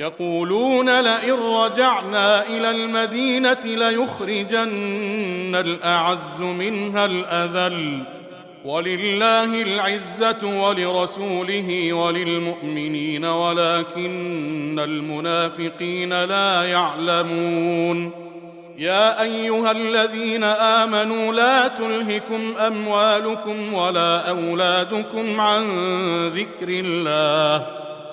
يقولون لئن رجعنا إلى المدينة ليخرجن الأعز منها الأذل. ولله العزة ولرسوله وللمؤمنين ولكن المنافقين لا يعلمون. يا أيها الذين آمنوا لا تلهكم أموالكم ولا أولادكم عن ذكر الله.